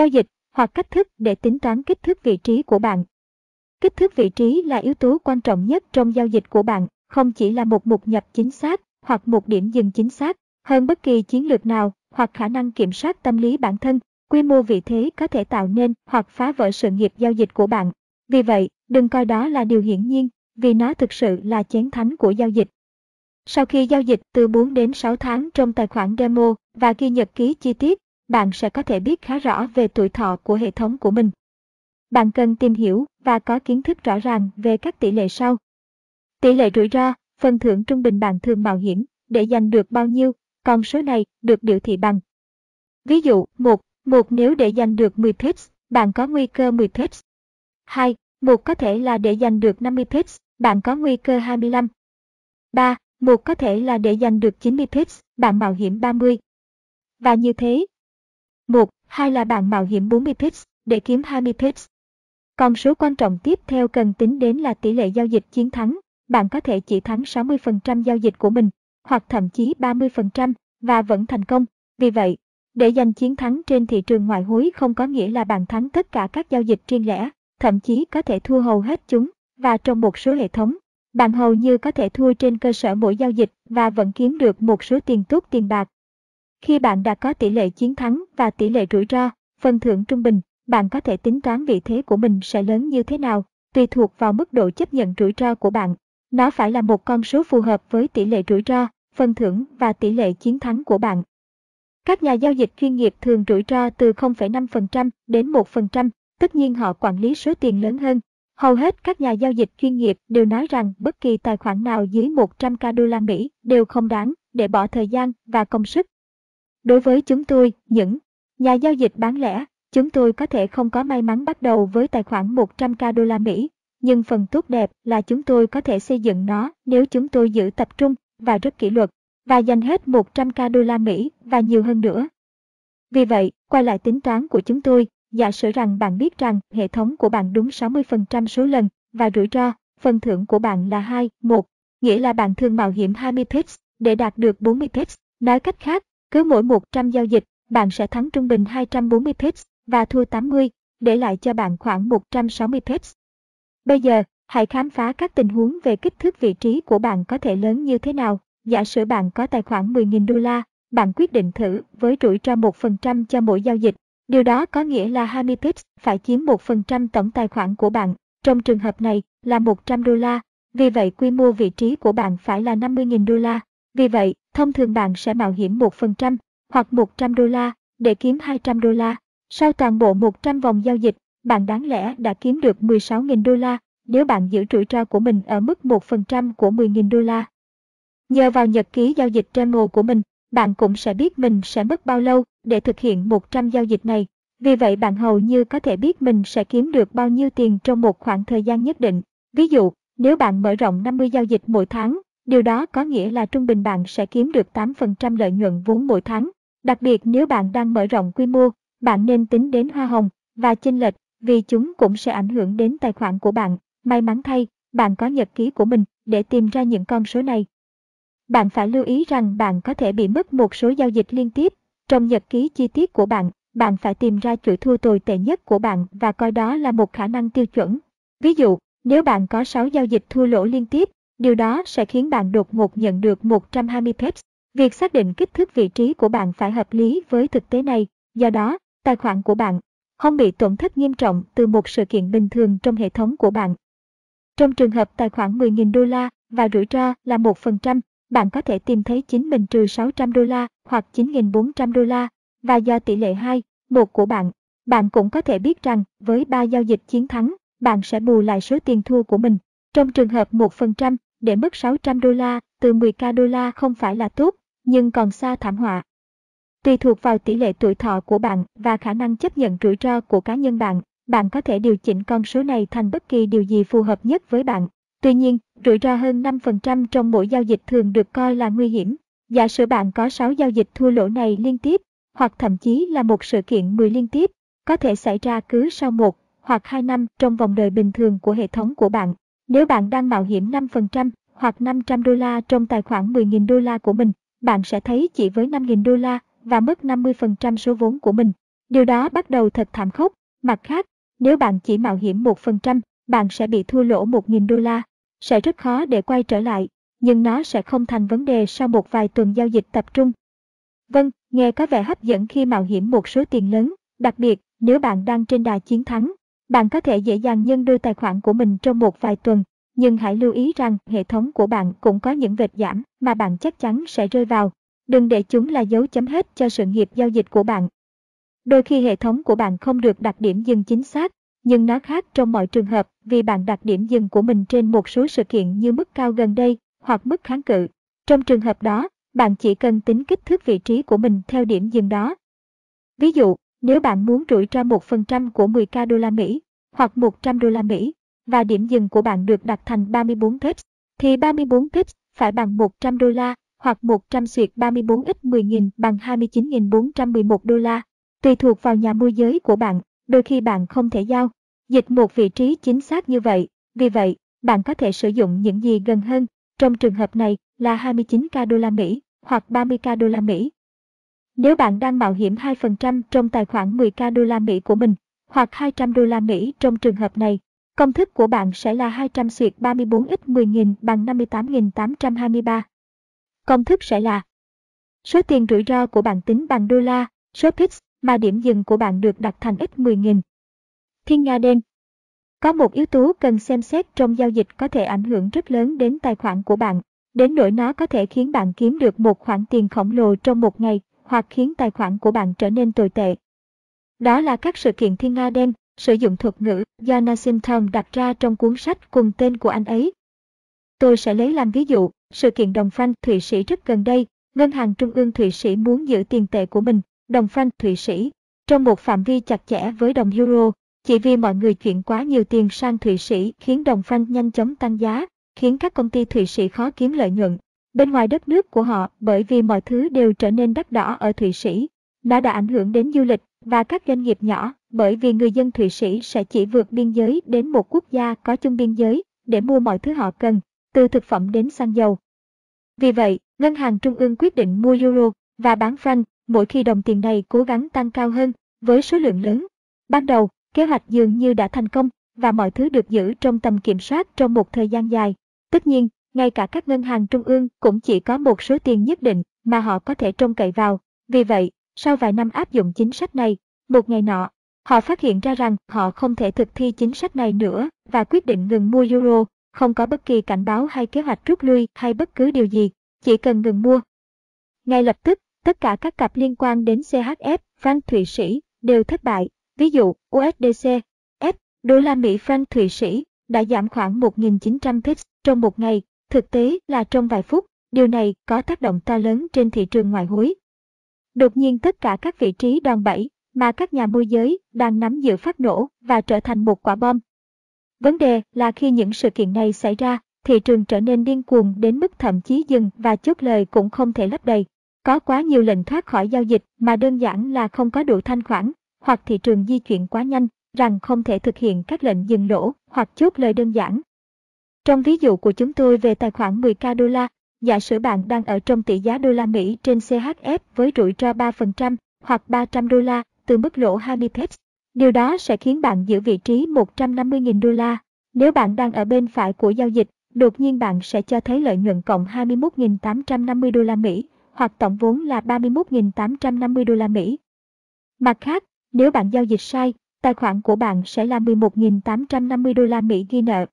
Giao dịch hoặc cách thức để tính toán kích thước vị trí của bạn. Kích thước vị trí là yếu tố quan trọng nhất trong giao dịch của bạn, không chỉ là một mục nhập chính xác hoặc một điểm dừng chính xác, hơn bất kỳ chiến lược nào hoặc khả năng kiểm soát tâm lý bản thân, quy mô vị thế có thể tạo nên hoặc phá vỡ sự nghiệp giao dịch của bạn. Vì vậy, đừng coi đó là điều hiển nhiên, vì nó thực sự là chén thánh của giao dịch. Sau khi giao dịch từ 4 đến 6 tháng trong tài khoản demo và ghi nhật ký chi tiết, bạn sẽ có thể biết khá rõ về tuổi thọ của hệ thống của mình. Bạn cần tìm hiểu và có kiến thức rõ ràng về các tỷ lệ sau. Tỷ lệ rủi ro, phần thưởng trung bình bạn thường mạo hiểm để giành được bao nhiêu, con số này được biểu thị bằng. Ví dụ, 1, 1 nếu để giành được 10 pips, bạn có nguy cơ 10 pips. 2, 1 có thể là để giành được 50 pips, bạn có nguy cơ 25. 3, 1 có thể là để giành được 90 pips, bạn mạo hiểm 30. Và như thế. 1, 2 là bạn mạo hiểm 40 pips để kiếm 20 pips. Con số quan trọng tiếp theo cần tính đến là tỷ lệ giao dịch chiến thắng. Bạn có thể chỉ thắng 60% giao dịch của mình, hoặc thậm chí 30% và vẫn thành công. Vì vậy, để giành chiến thắng trên thị trường ngoại hối không có nghĩa là bạn thắng tất cả các giao dịch riêng lẻ, thậm chí có thể thua hầu hết chúng, và trong một số hệ thống, bạn hầu như có thể thua trên cơ sở mỗi giao dịch và vẫn kiếm được một số tiền tốt tiền bạc. Khi bạn đã có tỷ lệ chiến thắng và tỷ lệ rủi ro, phần thưởng trung bình, bạn có thể tính toán vị thế của mình sẽ lớn như thế nào, tùy thuộc vào mức độ chấp nhận rủi ro của bạn. Nó phải là một con số phù hợp với tỷ lệ rủi ro, phần thưởng và tỷ lệ chiến thắng của bạn. Các nhà giao dịch chuyên nghiệp thường rủi ro từ 0,5% đến 1%, tất nhiên họ quản lý số tiền lớn hơn. Hầu hết các nhà giao dịch chuyên nghiệp đều nói rằng bất kỳ tài khoản nào dưới 100k đô la Mỹ đều không đáng để bỏ thời gian và công sức. Đối với chúng tôi, những nhà giao dịch bán lẻ, chúng tôi có thể không có may mắn bắt đầu với tài khoản 100k đô la Mỹ, nhưng phần tốt đẹp là chúng tôi có thể xây dựng nó nếu chúng tôi giữ tập trung và rất kỷ luật và dành hết 100k đô la Mỹ và nhiều hơn nữa. Vì vậy, quay lại tính toán của chúng tôi, giả sử rằng bạn biết rằng hệ thống của bạn đúng 60% số lần và rủi ro, phần thưởng của bạn là 2, 1, nghĩa là bạn thường mạo hiểm 20 pips để đạt được 40 pips. Nói cách khác, cứ mỗi 100 giao dịch, bạn sẽ thắng trung bình 240 pips và thua 80, để lại cho bạn khoảng 160 pips. Bây giờ, hãy khám phá các tình huống về kích thước vị trí của bạn có thể lớn như thế nào. Giả sử bạn có tài khoản 10.000 đô la, bạn quyết định thử với rủi ro 1% cho mỗi giao dịch. Điều đó có nghĩa là 20 pips phải chiếm 1% tổng tài khoản của bạn. Trong trường hợp này là 100 đô la. Vì vậy quy mô vị trí của bạn phải là 50.000 đô la. Vì vậy, thông thường bạn sẽ mạo hiểm 1% hoặc 100 đô la để kiếm 200 đô la. Sau toàn bộ 100 vòng giao dịch, bạn đáng lẽ đã kiếm được 16.000 đô la nếu bạn giữ rủi ro của mình ở mức 1% của 10.000 đô la. Nhờ vào nhật ký giao dịch demo của mình, bạn cũng sẽ biết mình sẽ mất bao lâu để thực hiện 100 giao dịch này. Vì vậy bạn hầu như có thể biết mình sẽ kiếm được bao nhiêu tiền trong một khoảng thời gian nhất định. Ví dụ, nếu bạn mở rộng 50 giao dịch mỗi tháng, điều đó có nghĩa là trung bình bạn sẽ kiếm được 8% lợi nhuận vốn mỗi tháng. Đặc biệt nếu bạn đang mở rộng quy mô, bạn nên tính đến hoa hồng và chênh lệch vì chúng cũng sẽ ảnh hưởng đến tài khoản của bạn. May mắn thay, bạn có nhật ký của mình để tìm ra những con số này. Bạn phải lưu ý rằng bạn có thể bị mất một số giao dịch liên tiếp. Trong nhật ký chi tiết của bạn, bạn phải tìm ra chuỗi thua tồi tệ nhất của bạn và coi đó là một khả năng tiêu chuẩn. Ví dụ, nếu bạn có 6 giao dịch thua lỗ liên tiếp, điều đó sẽ khiến bạn đột ngột nhận được 120 peps. Việc xác định kích thước vị trí của bạn phải hợp lý với thực tế này, do đó, tài khoản của bạn không bị tổn thất nghiêm trọng từ một sự kiện bình thường trong hệ thống của bạn. Trong trường hợp tài khoản 10.000 đô la và rủi ro là 1%, bạn có thể tìm thấy chính mình trừ 600 đô la hoặc 9.400 đô la và do tỷ lệ 2, 1 của bạn, bạn cũng có thể biết rằng với 3 giao dịch chiến thắng, bạn sẽ bù lại số tiền thua của mình. Trong trường hợp 1%, để mất 600 đô la từ 10k đô la không phải là tốt, nhưng còn xa thảm họa. Tùy thuộc vào tỷ lệ tuổi thọ của bạn và khả năng chấp nhận rủi ro của cá nhân bạn, bạn có thể điều chỉnh con số này thành bất kỳ điều gì phù hợp nhất với bạn. Tuy nhiên, rủi ro hơn 5% trong mỗi giao dịch thường được coi là nguy hiểm. Giả sử bạn có 6 giao dịch thua lỗ này liên tiếp, hoặc thậm chí là một sự kiện 10 liên tiếp, có thể xảy ra cứ sau một hoặc 2 năm trong vòng đời bình thường của hệ thống của bạn. Nếu bạn đang mạo hiểm 5% hoặc 500 đô la trong tài khoản 10.000 đô la của mình, bạn sẽ thấy chỉ với 5.000 đô la và mất 50% số vốn của mình. Điều đó bắt đầu thật thảm khốc. Mặt khác, nếu bạn chỉ mạo hiểm 1%, bạn sẽ bị thua lỗ 1.000 đô la. Sẽ rất khó để quay trở lại, nhưng nó sẽ không thành vấn đề sau một vài tuần giao dịch tập trung. Vâng, nghe có vẻ hấp dẫn khi mạo hiểm một số tiền lớn, đặc biệt nếu bạn đang trên đà chiến thắng. Bạn có thể dễ dàng nhân đôi tài khoản của mình trong một vài tuần, nhưng hãy lưu ý rằng hệ thống của bạn cũng có những vệt giảm mà bạn chắc chắn sẽ rơi vào. Đừng để chúng là dấu chấm hết cho sự nghiệp giao dịch của bạn. Đôi khi hệ thống của bạn không được đặt điểm dừng chính xác, nhưng nó khác trong mọi trường hợp vì bạn đặt điểm dừng của mình trên một số sự kiện như mức cao gần đây hoặc mức kháng cự. Trong trường hợp đó, bạn chỉ cần tính kích thước vị trí của mình theo điểm dừng đó. Ví dụ, nếu bạn muốn rủi ro 1% của 10k đô la Mỹ hoặc 100 đô la Mỹ và điểm dừng của bạn được đặt thành 34 pips, thì 34 pips phải bằng 100 đô la hoặc 100 suyệt 34 x 10.000 bằng 29.411 đô la. Tùy thuộc vào nhà môi giới của bạn, đôi khi bạn không thể giao dịch một vị trí chính xác như vậy. Vì vậy, bạn có thể sử dụng những gì gần hơn. Trong trường hợp này là 29k đô la Mỹ hoặc 30k đô la Mỹ. Nếu bạn đang mạo hiểm 2% trong tài khoản 10k đô la Mỹ của mình hoặc 200 đô la Mỹ trong trường hợp này, công thức của bạn sẽ là 200 xuyệt 34 x 10.000 bằng 58.823. Công thức sẽ là số tiền rủi ro của bạn tính bằng đô la, số pips mà điểm dừng của bạn được đặt thành x 10.000. Thiên Nga đen Có một yếu tố cần xem xét trong giao dịch có thể ảnh hưởng rất lớn đến tài khoản của bạn, đến nỗi nó có thể khiến bạn kiếm được một khoản tiền khổng lồ trong một ngày hoặc khiến tài khoản của bạn trở nên tồi tệ. Đó là các sự kiện thiên nga đen, sử dụng thuật ngữ do Nassim Taleb đặt ra trong cuốn sách cùng tên của anh ấy. Tôi sẽ lấy làm ví dụ, sự kiện đồng franc Thụy Sĩ rất gần đây, Ngân hàng Trung ương Thụy Sĩ muốn giữ tiền tệ của mình, đồng franc Thụy Sĩ, trong một phạm vi chặt chẽ với đồng euro, chỉ vì mọi người chuyển quá nhiều tiền sang Thụy Sĩ khiến đồng franc nhanh chóng tăng giá, khiến các công ty Thụy Sĩ khó kiếm lợi nhuận. Bên ngoài đất nước của họ bởi vì mọi thứ đều trở nên đắt đỏ ở Thụy Sĩ. Nó đã ảnh hưởng đến du lịch và các doanh nghiệp nhỏ bởi vì người dân Thụy Sĩ sẽ chỉ vượt biên giới đến một quốc gia có chung biên giới để mua mọi thứ họ cần, từ thực phẩm đến xăng dầu. Vì vậy, Ngân hàng Trung ương quyết định mua euro và bán franc mỗi khi đồng tiền này cố gắng tăng cao hơn với số lượng lớn. Ban đầu, kế hoạch dường như đã thành công và mọi thứ được giữ trong tầm kiểm soát trong một thời gian dài. Tất nhiên, ngay cả các ngân hàng trung ương cũng chỉ có một số tiền nhất định mà họ có thể trông cậy vào. Vì vậy, sau vài năm áp dụng chính sách này, một ngày nọ, họ phát hiện ra rằng họ không thể thực thi chính sách này nữa và quyết định ngừng mua euro, không có bất kỳ cảnh báo hay kế hoạch rút lui hay bất cứ điều gì, chỉ cần ngừng mua. Ngay lập tức, tất cả các cặp liên quan đến CHF, franc Thụy Sĩ đều thất bại. Ví dụ, USDC, F, đô la Mỹ franc Thụy Sĩ đã giảm khoảng 1.900 pips trong một ngày, thực tế là trong vài phút, điều này có tác động to lớn trên thị trường ngoại hối. Đột nhiên tất cả các vị trí đòn bẩy mà các nhà môi giới đang nắm giữ phát nổ và trở thành một quả bom. Vấn đề là khi những sự kiện này xảy ra, thị trường trở nên điên cuồng đến mức thậm chí dừng và chốt lời cũng không thể lấp đầy. Có quá nhiều lệnh thoát khỏi giao dịch mà đơn giản là không có đủ thanh khoản, hoặc thị trường di chuyển quá nhanh, rằng không thể thực hiện các lệnh dừng lỗ hoặc chốt lời đơn giản. Trong ví dụ của chúng tôi về tài khoản 10k đô la, giả sử bạn đang ở trong tỷ giá đô la Mỹ trên CHF với rủi ro 3% hoặc 300 đô la từ mức lỗ 20 pips. Điều đó sẽ khiến bạn giữ vị trí 150.000 đô la. Nếu bạn đang ở bên phải của giao dịch, đột nhiên bạn sẽ cho thấy lợi nhuận cộng 21.850 đô la Mỹ hoặc tổng vốn là 31.850 đô la Mỹ. Mặt khác, nếu bạn giao dịch sai, tài khoản của bạn sẽ là 11.850 đô la Mỹ ghi nợ.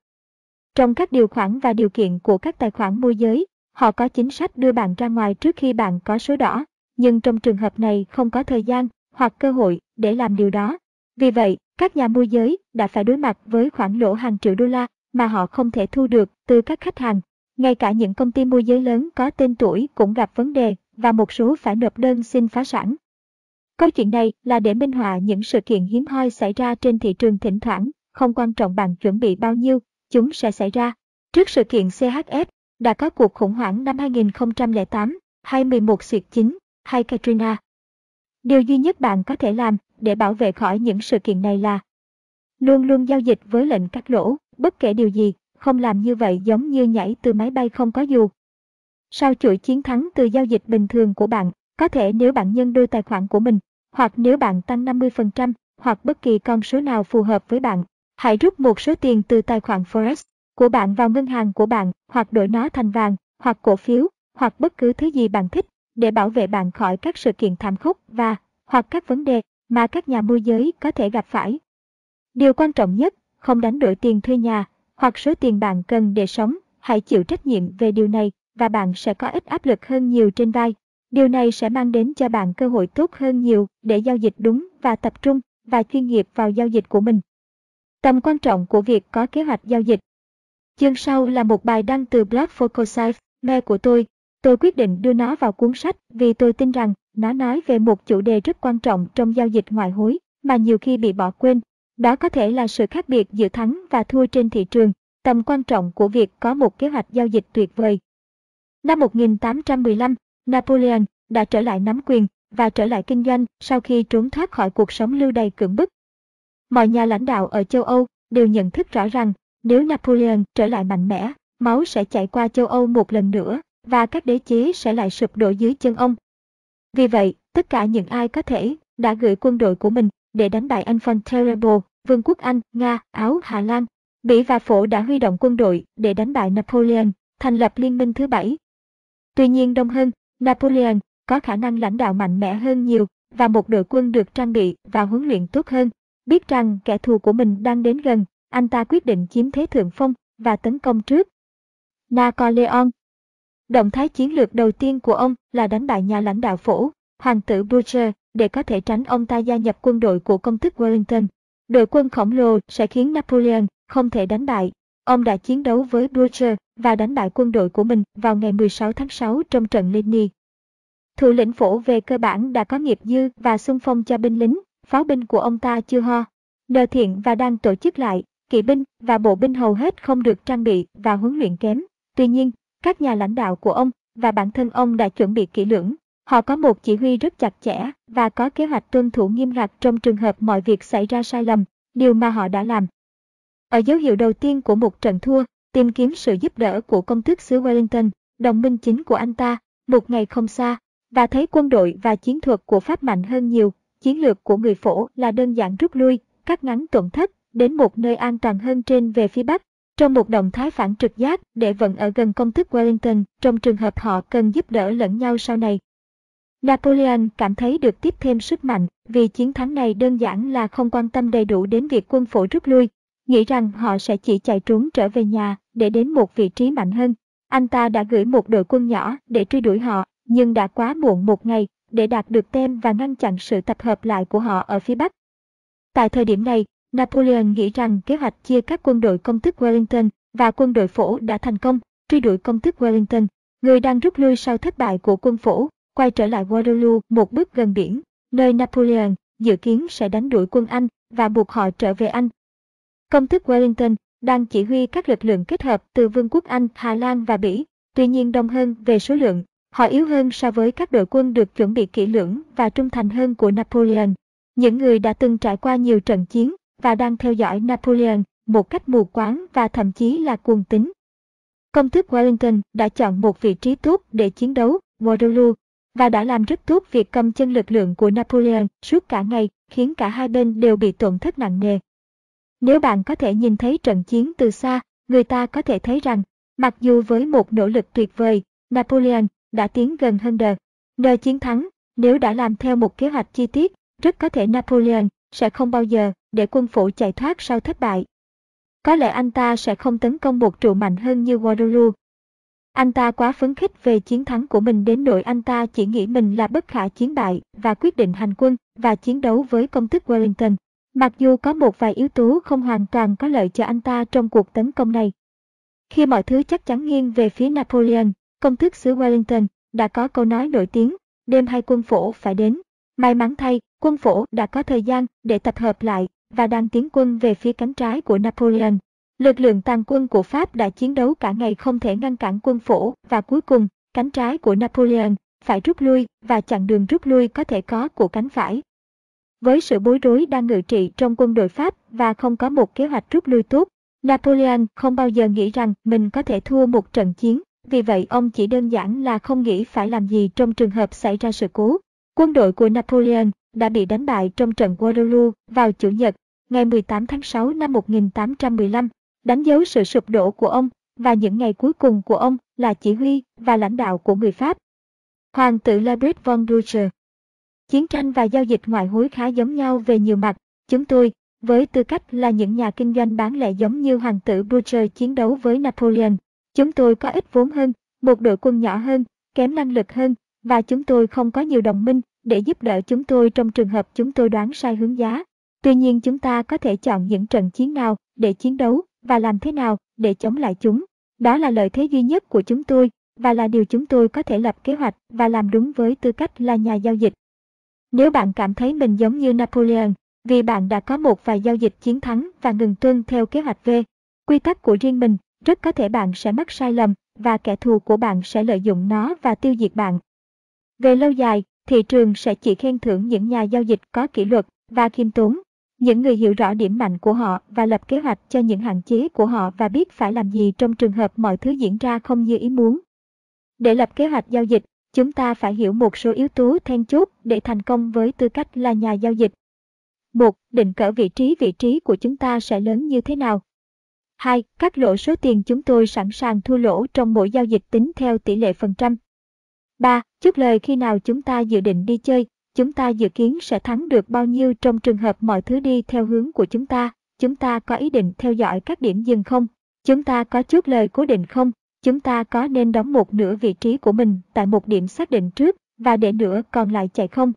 Trong các điều khoản và điều kiện của các tài khoản môi giới, họ có chính sách đưa bạn ra ngoài trước khi bạn có số đỏ, nhưng trong trường hợp này không có thời gian hoặc cơ hội để làm điều đó. Vì vậy, các nhà môi giới đã phải đối mặt với khoản lỗ hàng triệu đô la mà họ không thể thu được từ các khách hàng. Ngay cả những công ty môi giới lớn có tên tuổi cũng gặp vấn đề và một số phải nộp đơn xin phá sản. Câu chuyện này là để minh họa những sự kiện hiếm hoi xảy ra trên thị trường thỉnh thoảng, không quan trọng bạn chuẩn bị bao nhiêu, chúng sẽ xảy ra. Trước sự kiện CHF, đã có cuộc khủng hoảng năm 2008, hay 11 xuyệt 9, hay Katrina. Điều duy nhất bạn có thể làm để bảo vệ khỏi những sự kiện này là luôn luôn giao dịch với lệnh cắt lỗ, bất kể điều gì, không làm như vậy giống như nhảy từ máy bay không có dù. Sau chuỗi chiến thắng từ giao dịch bình thường của bạn, có thể nếu bạn nhân đôi tài khoản của mình, hoặc nếu bạn tăng 50%, hoặc bất kỳ con số nào phù hợp với bạn. Hãy rút một số tiền từ tài khoản Forex của bạn vào ngân hàng của bạn, hoặc đổi nó thành vàng, hoặc cổ phiếu, hoặc bất cứ thứ gì bạn thích, để bảo vệ bạn khỏi các sự kiện thảm khốc và hoặc các vấn đề mà các nhà môi giới có thể gặp phải. Điều quan trọng nhất, không đánh đổi tiền thuê nhà hoặc số tiền bạn cần để sống, hãy chịu trách nhiệm về điều này và bạn sẽ có ít áp lực hơn nhiều trên vai. Điều này sẽ mang đến cho bạn cơ hội tốt hơn nhiều để giao dịch đúng và tập trung và chuyên nghiệp vào giao dịch của mình. Tầm quan trọng của việc có kế hoạch giao dịch. Chương sau là một bài đăng từ blog Focusite, mẹ của tôi. Tôi quyết định đưa nó vào cuốn sách vì tôi tin rằng nó nói về một chủ đề rất quan trọng trong giao dịch ngoại hối mà nhiều khi bị bỏ quên. Đó có thể là sự khác biệt giữa thắng và thua trên thị trường, tầm quan trọng của việc có một kế hoạch giao dịch tuyệt vời. Năm 1815, Napoleon đã trở lại nắm quyền và trở lại kinh doanh sau khi trốn thoát khỏi cuộc sống lưu đày cưỡng bức. Mọi nhà lãnh đạo ở châu Âu đều nhận thức rõ rằng nếu Napoleon trở lại mạnh mẽ, máu sẽ chảy qua châu Âu một lần nữa và các đế chế sẽ lại sụp đổ dưới chân ông. Vì vậy, tất cả những ai có thể đã gửi quân đội của mình để đánh bại anh von Terrible, Vương quốc Anh, Nga, Áo, Hà Lan. Bỉ và Phổ đã huy động quân đội để đánh bại Napoleon, thành lập liên minh thứ bảy. Tuy nhiên đông hơn, Napoleon có khả năng lãnh đạo mạnh mẽ hơn nhiều và một đội quân được trang bị và huấn luyện tốt hơn. Biết rằng kẻ thù của mình đang đến gần, anh ta quyết định chiếm thế thượng phong và tấn công trước. Napoleon Động thái chiến lược đầu tiên của ông là đánh bại nhà lãnh đạo phổ, hoàng tử Boucher, để có thể tránh ông ta gia nhập quân đội của công tước Wellington. Đội quân khổng lồ sẽ khiến Napoleon không thể đánh bại. Ông đã chiến đấu với Boucher và đánh bại quân đội của mình vào ngày 16 tháng 6 trong trận Ligny. Thủ lĩnh phổ về cơ bản đã có nghiệp dư và xung phong cho binh lính, pháo binh của ông ta chưa ho. Nờ thiện và đang tổ chức lại, kỵ binh và bộ binh hầu hết không được trang bị và huấn luyện kém. Tuy nhiên, các nhà lãnh đạo của ông và bản thân ông đã chuẩn bị kỹ lưỡng. Họ có một chỉ huy rất chặt chẽ và có kế hoạch tuân thủ nghiêm ngặt trong trường hợp mọi việc xảy ra sai lầm, điều mà họ đã làm. Ở dấu hiệu đầu tiên của một trận thua, tìm kiếm sự giúp đỡ của công tước xứ Wellington, đồng minh chính của anh ta, một ngày không xa, và thấy quân đội và chiến thuật của Pháp mạnh hơn nhiều, chiến lược của người phổ là đơn giản rút lui, cắt ngắn tổn thất, đến một nơi an toàn hơn trên về phía Bắc, trong một động thái phản trực giác để vẫn ở gần công thức Wellington trong trường hợp họ cần giúp đỡ lẫn nhau sau này. Napoleon cảm thấy được tiếp thêm sức mạnh vì chiến thắng này đơn giản là không quan tâm đầy đủ đến việc quân phổ rút lui, nghĩ rằng họ sẽ chỉ chạy trốn trở về nhà để đến một vị trí mạnh hơn. Anh ta đã gửi một đội quân nhỏ để truy đuổi họ, nhưng đã quá muộn một ngày để đạt được tem và ngăn chặn sự tập hợp lại của họ ở phía Bắc. Tại thời điểm này, Napoleon nghĩ rằng kế hoạch chia các quân đội công thức Wellington và quân đội phổ đã thành công, truy đuổi công thức Wellington, người đang rút lui sau thất bại của quân phổ, quay trở lại Waterloo một bước gần biển, nơi Napoleon dự kiến sẽ đánh đuổi quân Anh và buộc họ trở về Anh. Công thức Wellington đang chỉ huy các lực lượng kết hợp từ Vương quốc Anh, Hà Lan và Bỉ, tuy nhiên đông hơn về số lượng, họ yếu hơn so với các đội quân được chuẩn bị kỹ lưỡng và trung thành hơn của Napoleon. Những người đã từng trải qua nhiều trận chiến và đang theo dõi Napoleon một cách mù quáng và thậm chí là cuồng tín. Công tước Wellington đã chọn một vị trí tốt để chiến đấu, Waterloo, và đã làm rất tốt việc cầm chân lực lượng của Napoleon suốt cả ngày, khiến cả hai bên đều bị tổn thất nặng nề. Nếu bạn có thể nhìn thấy trận chiến từ xa, người ta có thể thấy rằng, mặc dù với một nỗ lực tuyệt vời, Napoleon đã tiến gần hơn đờ. Nhờ chiến thắng, nếu đã làm theo một kế hoạch chi tiết, rất có thể Napoleon sẽ không bao giờ để quân phủ chạy thoát sau thất bại. Có lẽ anh ta sẽ không tấn công một trụ mạnh hơn như Waterloo. Anh ta quá phấn khích về chiến thắng của mình đến nỗi anh ta chỉ nghĩ mình là bất khả chiến bại và quyết định hành quân và chiến đấu với công thức Wellington. Mặc dù có một vài yếu tố không hoàn toàn có lợi cho anh ta trong cuộc tấn công này. Khi mọi thứ chắc chắn nghiêng về phía Napoleon, công tước xứ Wellington đã có câu nói nổi tiếng, đêm hai quân phổ phải đến. May mắn thay, quân phổ đã có thời gian để tập hợp lại và đang tiến quân về phía cánh trái của Napoleon. Lực lượng tàn quân của Pháp đã chiến đấu cả ngày không thể ngăn cản quân phổ và cuối cùng, cánh trái của Napoleon phải rút lui và chặn đường rút lui có thể có của cánh phải. Với sự bối rối đang ngự trị trong quân đội Pháp và không có một kế hoạch rút lui tốt, Napoleon không bao giờ nghĩ rằng mình có thể thua một trận chiến, vì vậy ông chỉ đơn giản là không nghĩ phải làm gì trong trường hợp xảy ra sự cố. Quân đội của Napoleon đã bị đánh bại trong trận Waterloo vào Chủ nhật, ngày 18 tháng 6 năm 1815, đánh dấu sự sụp đổ của ông và những ngày cuối cùng của ông là chỉ huy và lãnh đạo của người Pháp. Hoàng tử Labrit von Ducher Chiến tranh và giao dịch ngoại hối khá giống nhau về nhiều mặt. Chúng tôi, với tư cách là những nhà kinh doanh bán lẻ giống như hoàng tử Butcher chiến đấu với Napoleon, chúng tôi có ít vốn hơn, một đội quân nhỏ hơn, kém năng lực hơn, và chúng tôi không có nhiều đồng minh để giúp đỡ chúng tôi trong trường hợp chúng tôi đoán sai hướng giá. Tuy nhiên chúng ta có thể chọn những trận chiến nào để chiến đấu và làm thế nào để chống lại chúng. Đó là lợi thế duy nhất của chúng tôi và là điều chúng tôi có thể lập kế hoạch và làm đúng với tư cách là nhà giao dịch. Nếu bạn cảm thấy mình giống như Napoleon, vì bạn đã có một vài giao dịch chiến thắng và ngừng tuân theo kế hoạch V, quy tắc của riêng mình, rất có thể bạn sẽ mắc sai lầm và kẻ thù của bạn sẽ lợi dụng nó và tiêu diệt bạn. Về lâu dài, thị trường sẽ chỉ khen thưởng những nhà giao dịch có kỷ luật và khiêm tốn, những người hiểu rõ điểm mạnh của họ và lập kế hoạch cho những hạn chế của họ và biết phải làm gì trong trường hợp mọi thứ diễn ra không như ý muốn. Để lập kế hoạch giao dịch, chúng ta phải hiểu một số yếu tố then chốt để thành công với tư cách là nhà giao dịch. Một, Định cỡ vị trí vị trí của chúng ta sẽ lớn như thế nào? 2. Các lỗ số tiền chúng tôi sẵn sàng thua lỗ trong mỗi giao dịch tính theo tỷ lệ phần trăm. 3. Chốt lời khi nào chúng ta dự định đi chơi, chúng ta dự kiến sẽ thắng được bao nhiêu trong trường hợp mọi thứ đi theo hướng của chúng ta, chúng ta có ý định theo dõi các điểm dừng không, chúng ta có chốt lời cố định không, chúng ta có nên đóng một nửa vị trí của mình tại một điểm xác định trước và để nửa còn lại chạy không?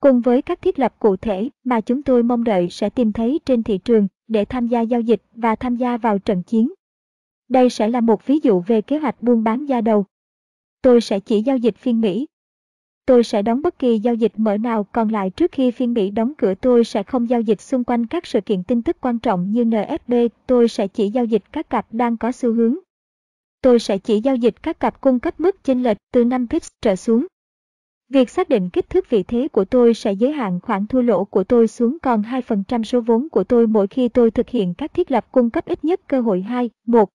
Cùng với các thiết lập cụ thể mà chúng tôi mong đợi sẽ tìm thấy trên thị trường để tham gia giao dịch và tham gia vào trận chiến. Đây sẽ là một ví dụ về kế hoạch buôn bán gia đầu. Tôi sẽ chỉ giao dịch phiên Mỹ. Tôi sẽ đóng bất kỳ giao dịch mở nào còn lại trước khi phiên Mỹ đóng cửa tôi sẽ không giao dịch xung quanh các sự kiện tin tức quan trọng như NFB, tôi sẽ chỉ giao dịch các cặp đang có xu hướng tôi sẽ chỉ giao dịch các cặp cung cấp mức chênh lệch từ 5 pips trở xuống. Việc xác định kích thước vị thế của tôi sẽ giới hạn khoản thua lỗ của tôi xuống còn 2% số vốn của tôi mỗi khi tôi thực hiện các thiết lập cung cấp ít nhất cơ hội 2, 1.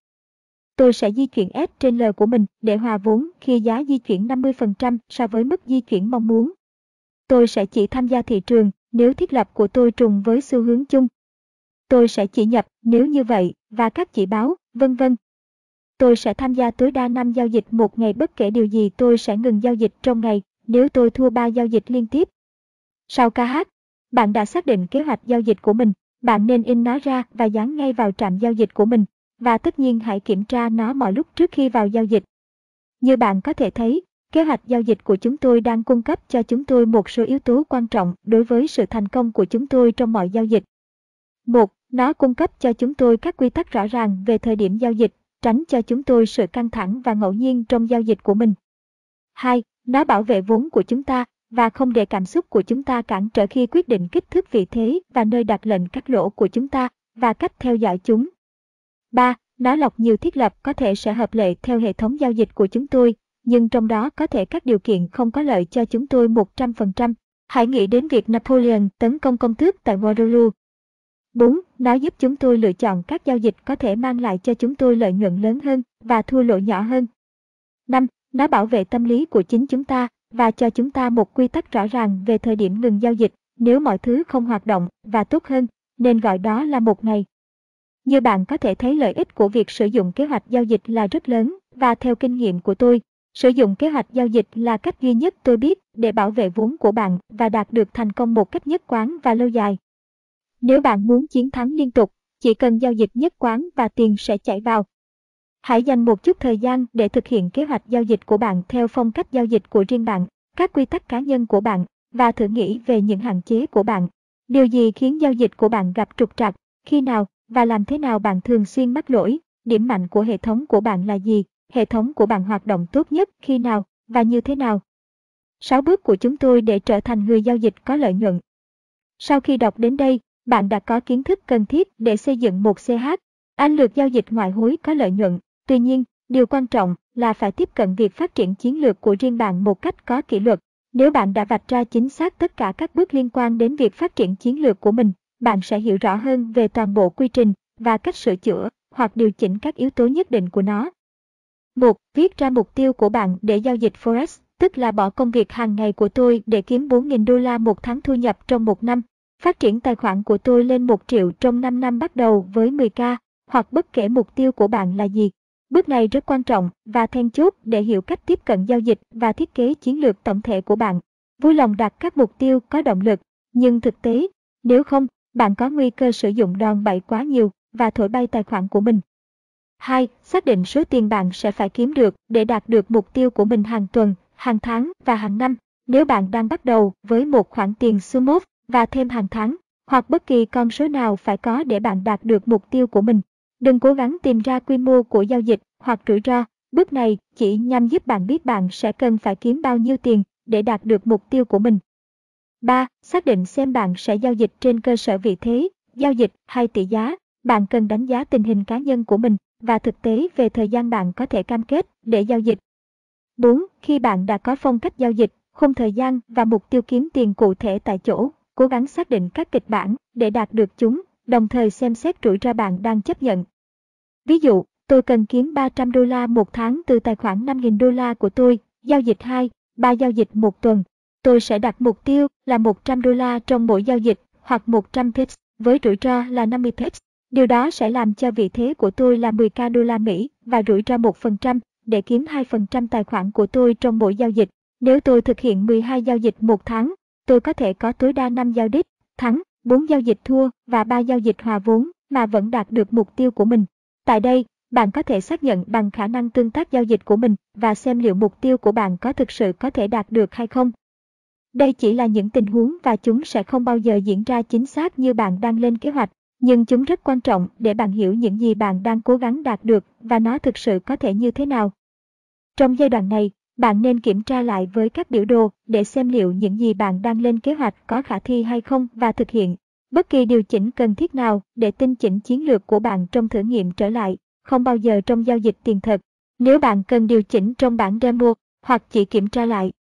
Tôi sẽ di chuyển S trên L của mình để hòa vốn khi giá di chuyển 50% so với mức di chuyển mong muốn. Tôi sẽ chỉ tham gia thị trường nếu thiết lập của tôi trùng với xu hướng chung. Tôi sẽ chỉ nhập nếu như vậy và các chỉ báo, vân vân Tôi sẽ tham gia tối đa 5 giao dịch một ngày bất kể điều gì tôi sẽ ngừng giao dịch trong ngày nếu tôi thua 3 giao dịch liên tiếp. Sau ca hát, bạn đã xác định kế hoạch giao dịch của mình, bạn nên in nó ra và dán ngay vào trạm giao dịch của mình, và tất nhiên hãy kiểm tra nó mọi lúc trước khi vào giao dịch. Như bạn có thể thấy, kế hoạch giao dịch của chúng tôi đang cung cấp cho chúng tôi một số yếu tố quan trọng đối với sự thành công của chúng tôi trong mọi giao dịch. 1. Nó cung cấp cho chúng tôi các quy tắc rõ ràng về thời điểm giao dịch tránh cho chúng tôi sự căng thẳng và ngẫu nhiên trong giao dịch của mình. 2. Nó bảo vệ vốn của chúng ta và không để cảm xúc của chúng ta cản trở khi quyết định kích thước vị thế và nơi đặt lệnh cắt lỗ của chúng ta và cách theo dõi chúng. 3. Nó lọc nhiều thiết lập có thể sẽ hợp lệ theo hệ thống giao dịch của chúng tôi, nhưng trong đó có thể các điều kiện không có lợi cho chúng tôi 100%. Hãy nghĩ đến việc Napoleon tấn công công tước tại Waterloo 4. Nó giúp chúng tôi lựa chọn các giao dịch có thể mang lại cho chúng tôi lợi nhuận lớn hơn và thua lỗ nhỏ hơn. 5. Nó bảo vệ tâm lý của chính chúng ta và cho chúng ta một quy tắc rõ ràng về thời điểm ngừng giao dịch nếu mọi thứ không hoạt động và tốt hơn, nên gọi đó là một ngày. Như bạn có thể thấy lợi ích của việc sử dụng kế hoạch giao dịch là rất lớn và theo kinh nghiệm của tôi, sử dụng kế hoạch giao dịch là cách duy nhất tôi biết để bảo vệ vốn của bạn và đạt được thành công một cách nhất quán và lâu dài. Nếu bạn muốn chiến thắng liên tục, chỉ cần giao dịch nhất quán và tiền sẽ chảy vào. Hãy dành một chút thời gian để thực hiện kế hoạch giao dịch của bạn theo phong cách giao dịch của riêng bạn, các quy tắc cá nhân của bạn và thử nghĩ về những hạn chế của bạn. Điều gì khiến giao dịch của bạn gặp trục trặc, khi nào và làm thế nào bạn thường xuyên mắc lỗi, điểm mạnh của hệ thống của bạn là gì, hệ thống của bạn hoạt động tốt nhất khi nào và như thế nào. 6 bước của chúng tôi để trở thành người giao dịch có lợi nhuận. Sau khi đọc đến đây, bạn đã có kiến thức cần thiết để xây dựng một CH. Anh lược giao dịch ngoại hối có lợi nhuận. Tuy nhiên, điều quan trọng là phải tiếp cận việc phát triển chiến lược của riêng bạn một cách có kỷ luật. Nếu bạn đã vạch ra chính xác tất cả các bước liên quan đến việc phát triển chiến lược của mình, bạn sẽ hiểu rõ hơn về toàn bộ quy trình và cách sửa chữa hoặc điều chỉnh các yếu tố nhất định của nó. 1. Viết ra mục tiêu của bạn để giao dịch Forex. tức là bỏ công việc hàng ngày của tôi để kiếm 4.000 đô la một tháng thu nhập trong một năm. Phát triển tài khoản của tôi lên 1 triệu trong 5 năm bắt đầu với 10k, hoặc bất kể mục tiêu của bạn là gì. Bước này rất quan trọng và then chốt để hiểu cách tiếp cận giao dịch và thiết kế chiến lược tổng thể của bạn. Vui lòng đặt các mục tiêu có động lực, nhưng thực tế, nếu không, bạn có nguy cơ sử dụng đòn bẩy quá nhiều và thổi bay tài khoản của mình. 2. Xác định số tiền bạn sẽ phải kiếm được để đạt được mục tiêu của mình hàng tuần, hàng tháng và hàng năm. Nếu bạn đang bắt đầu với một khoản tiền sumo và thêm hàng tháng, hoặc bất kỳ con số nào phải có để bạn đạt được mục tiêu của mình. Đừng cố gắng tìm ra quy mô của giao dịch hoặc rủi ro. Bước này chỉ nhằm giúp bạn biết bạn sẽ cần phải kiếm bao nhiêu tiền để đạt được mục tiêu của mình. 3. Xác định xem bạn sẽ giao dịch trên cơ sở vị thế, giao dịch hay tỷ giá. Bạn cần đánh giá tình hình cá nhân của mình và thực tế về thời gian bạn có thể cam kết để giao dịch. 4. Khi bạn đã có phong cách giao dịch, khung thời gian và mục tiêu kiếm tiền cụ thể tại chỗ, cố gắng xác định các kịch bản để đạt được chúng, đồng thời xem xét rủi ro bạn đang chấp nhận. Ví dụ, tôi cần kiếm 300 đô la một tháng từ tài khoản 5.000 đô la của tôi, giao dịch 2, 3 giao dịch một tuần. Tôi sẽ đặt mục tiêu là 100 đô la trong mỗi giao dịch hoặc 100 pips với rủi ro là 50 pips. Điều đó sẽ làm cho vị thế của tôi là 10k đô la Mỹ và rủi ro 1% để kiếm 2% tài khoản của tôi trong mỗi giao dịch. Nếu tôi thực hiện 12 giao dịch một tháng, tôi có thể có tối đa 5 giao đích, thắng, 4 giao dịch thua và 3 giao dịch hòa vốn mà vẫn đạt được mục tiêu của mình. Tại đây, bạn có thể xác nhận bằng khả năng tương tác giao dịch của mình và xem liệu mục tiêu của bạn có thực sự có thể đạt được hay không. Đây chỉ là những tình huống và chúng sẽ không bao giờ diễn ra chính xác như bạn đang lên kế hoạch, nhưng chúng rất quan trọng để bạn hiểu những gì bạn đang cố gắng đạt được và nó thực sự có thể như thế nào. Trong giai đoạn này, bạn nên kiểm tra lại với các biểu đồ để xem liệu những gì bạn đang lên kế hoạch có khả thi hay không và thực hiện bất kỳ điều chỉnh cần thiết nào để tinh chỉnh chiến lược của bạn trong thử nghiệm trở lại, không bao giờ trong giao dịch tiền thật. Nếu bạn cần điều chỉnh trong bản demo hoặc chỉ kiểm tra lại.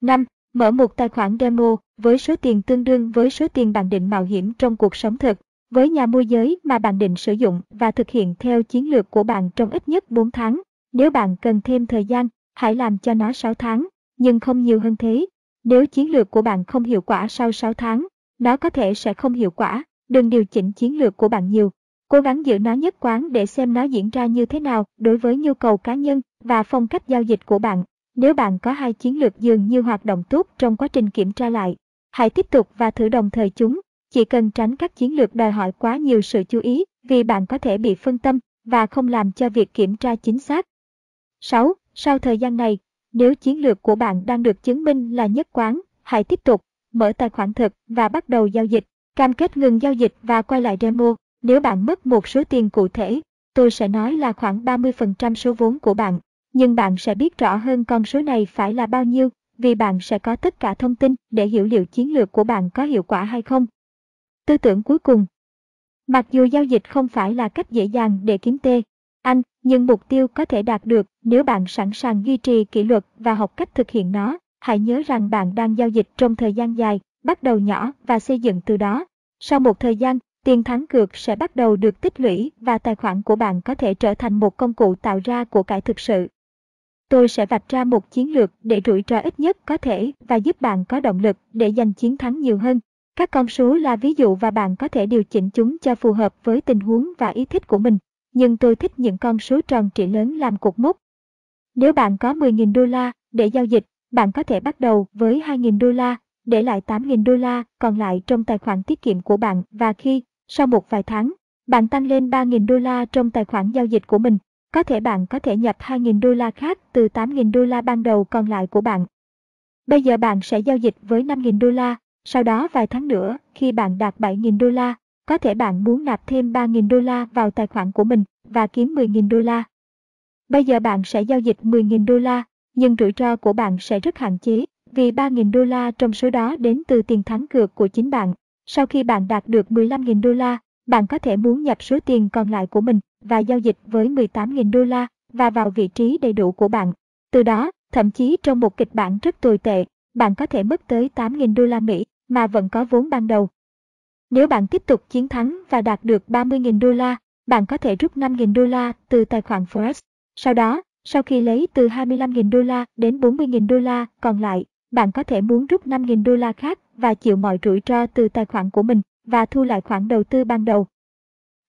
5. Mở một tài khoản demo với số tiền tương đương với số tiền bạn định mạo hiểm trong cuộc sống thực với nhà môi giới mà bạn định sử dụng và thực hiện theo chiến lược của bạn trong ít nhất 4 tháng. Nếu bạn cần thêm thời gian, hãy làm cho nó 6 tháng, nhưng không nhiều hơn thế. Nếu chiến lược của bạn không hiệu quả sau 6 tháng, nó có thể sẽ không hiệu quả. Đừng điều chỉnh chiến lược của bạn nhiều. Cố gắng giữ nó nhất quán để xem nó diễn ra như thế nào đối với nhu cầu cá nhân và phong cách giao dịch của bạn. Nếu bạn có hai chiến lược dường như hoạt động tốt trong quá trình kiểm tra lại, hãy tiếp tục và thử đồng thời chúng. Chỉ cần tránh các chiến lược đòi hỏi quá nhiều sự chú ý vì bạn có thể bị phân tâm và không làm cho việc kiểm tra chính xác. 6. Sau thời gian này, nếu chiến lược của bạn đang được chứng minh là nhất quán, hãy tiếp tục mở tài khoản thực và bắt đầu giao dịch. Cam kết ngừng giao dịch và quay lại demo. Nếu bạn mất một số tiền cụ thể, tôi sẽ nói là khoảng 30% số vốn của bạn, nhưng bạn sẽ biết rõ hơn con số này phải là bao nhiêu vì bạn sẽ có tất cả thông tin để hiểu liệu chiến lược của bạn có hiệu quả hay không. Tư tưởng cuối cùng Mặc dù giao dịch không phải là cách dễ dàng để kiếm tê, anh, nhưng mục tiêu có thể đạt được nếu bạn sẵn sàng duy trì kỷ luật và học cách thực hiện nó. Hãy nhớ rằng bạn đang giao dịch trong thời gian dài, bắt đầu nhỏ và xây dựng từ đó. Sau một thời gian, tiền thắng cược sẽ bắt đầu được tích lũy và tài khoản của bạn có thể trở thành một công cụ tạo ra của cải thực sự. Tôi sẽ vạch ra một chiến lược để rủi ro ít nhất có thể và giúp bạn có động lực để giành chiến thắng nhiều hơn. Các con số là ví dụ và bạn có thể điều chỉnh chúng cho phù hợp với tình huống và ý thích của mình. Nhưng tôi thích những con số tròn trĩ lớn làm cột mốc. Nếu bạn có 10.000 đô la để giao dịch, bạn có thể bắt đầu với 2.000 đô la, để lại 8.000 đô la còn lại trong tài khoản tiết kiệm của bạn và khi, sau một vài tháng, bạn tăng lên 3.000 đô la trong tài khoản giao dịch của mình, có thể bạn có thể nhập 2.000 đô la khác từ 8.000 đô la ban đầu còn lại của bạn. Bây giờ bạn sẽ giao dịch với 5.000 đô la, sau đó vài tháng nữa, khi bạn đạt 7.000 đô la, có thể bạn muốn nạp thêm 3.000 đô la vào tài khoản của mình và kiếm 10.000 đô la. Bây giờ bạn sẽ giao dịch 10.000 đô la, nhưng rủi ro của bạn sẽ rất hạn chế vì 3.000 đô la trong số đó đến từ tiền thắng cược của chính bạn. Sau khi bạn đạt được 15.000 đô la, bạn có thể muốn nhập số tiền còn lại của mình và giao dịch với 18.000 đô la và vào vị trí đầy đủ của bạn. Từ đó, thậm chí trong một kịch bản rất tồi tệ, bạn có thể mất tới 8.000 đô la Mỹ mà vẫn có vốn ban đầu. Nếu bạn tiếp tục chiến thắng và đạt được 30.000 đô la, bạn có thể rút 5.000 đô la từ tài khoản Forex. Sau đó, Sau khi lấy từ 25.000 đô la đến 40.000 đô la còn lại, bạn có thể muốn rút 5.000 đô la khác và chịu mọi rủi ro từ tài khoản của mình và thu lại khoản đầu tư ban đầu.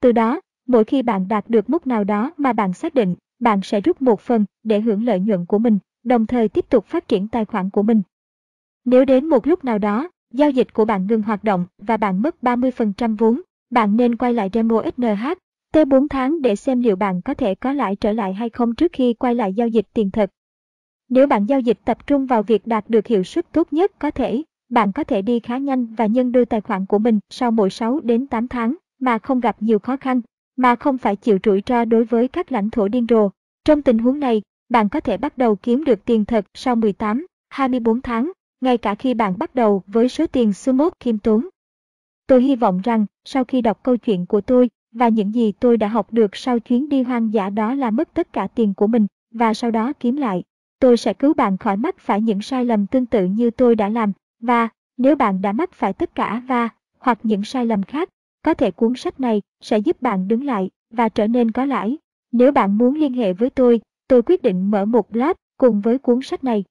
Từ đó, mỗi khi bạn đạt được mức nào đó mà bạn xác định, bạn sẽ rút một phần để hưởng lợi nhuận của mình, đồng thời tiếp tục phát triển tài khoản của mình. Nếu đến một lúc nào đó, giao dịch của bạn ngừng hoạt động và bạn mất 30% vốn, bạn nên quay lại demo SNH T4 tháng để xem liệu bạn có thể có lãi trở lại hay không trước khi quay lại giao dịch tiền thật. Nếu bạn giao dịch tập trung vào việc đạt được hiệu suất tốt nhất có thể, bạn có thể đi khá nhanh và nhân đôi tài khoản của mình sau mỗi 6 đến 8 tháng mà không gặp nhiều khó khăn, mà không phải chịu rủi ro đối với các lãnh thổ điên rồ. Trong tình huống này, bạn có thể bắt đầu kiếm được tiền thật sau 18, 24 tháng, ngay cả khi bạn bắt đầu với số tiền Sumot khiêm tốn. Tôi hy vọng rằng sau khi đọc câu chuyện của tôi và những gì tôi đã học được sau chuyến đi hoang dã đó là mất tất cả tiền của mình và sau đó kiếm lại. Tôi sẽ cứu bạn khỏi mắc phải những sai lầm tương tự như tôi đã làm và nếu bạn đã mắc phải tất cả và hoặc những sai lầm khác, có thể cuốn sách này sẽ giúp bạn đứng lại và trở nên có lãi. Nếu bạn muốn liên hệ với tôi, tôi quyết định mở một blog cùng với cuốn sách này